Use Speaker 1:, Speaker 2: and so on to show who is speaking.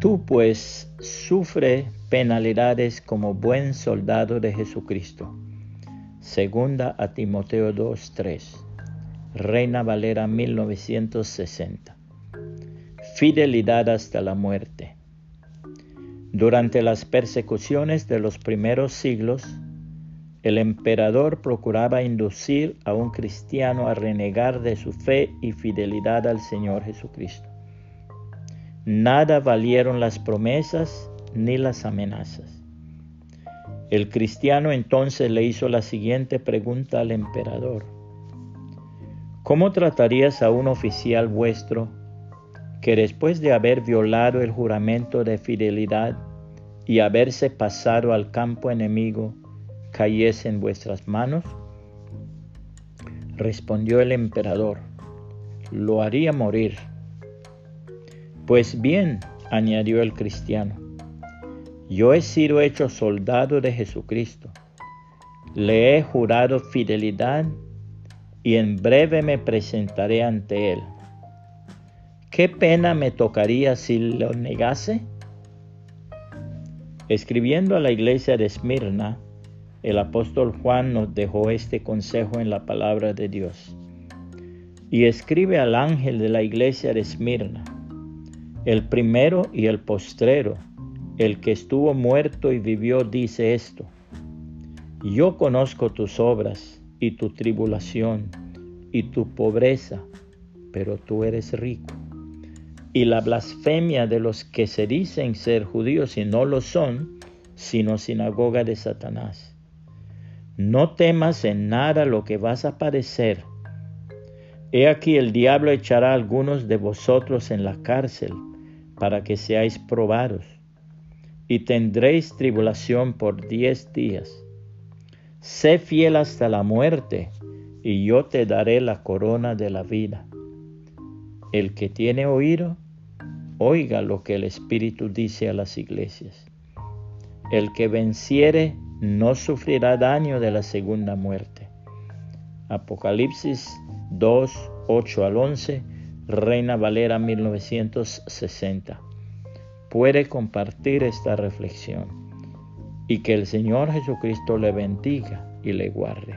Speaker 1: Tú pues sufre penalidades como buen soldado de Jesucristo. Segunda a Timoteo 2.3. Reina Valera 1960. Fidelidad hasta la muerte. Durante las persecuciones de los primeros siglos, el emperador procuraba inducir a un cristiano a renegar de su fe y fidelidad al Señor Jesucristo. Nada valieron las promesas ni las amenazas. El cristiano entonces le hizo la siguiente pregunta al emperador. ¿Cómo tratarías a un oficial vuestro que después de haber violado el juramento de fidelidad y haberse pasado al campo enemigo, cayese en vuestras manos? Respondió el emperador, lo haría morir. Pues bien, añadió el cristiano, yo he sido hecho soldado de Jesucristo, le he jurado fidelidad y en breve me presentaré ante él. ¿Qué pena me tocaría si lo negase? Escribiendo a la iglesia de Esmirna, el apóstol Juan nos dejó este consejo en la palabra de Dios. Y escribe al ángel de la iglesia de Esmirna, el primero y el postrero, el que estuvo muerto y vivió, dice esto. Yo conozco tus obras y tu tribulación y tu pobreza, pero tú eres rico. Y la blasfemia de los que se dicen ser judíos y no lo son, sino sinagoga de Satanás. No temas en nada lo que vas a padecer. He aquí el diablo echará a algunos de vosotros en la cárcel para que seáis probados, y tendréis tribulación por diez días. Sé fiel hasta la muerte, y yo te daré la corona de la vida. El que tiene oído, oiga lo que el Espíritu dice a las iglesias. El que venciere no sufrirá daño de la segunda muerte. Apocalipsis 2, 8 al 11 Reina Valera 1960. Puede compartir esta reflexión y que el Señor Jesucristo le bendiga y le guarde.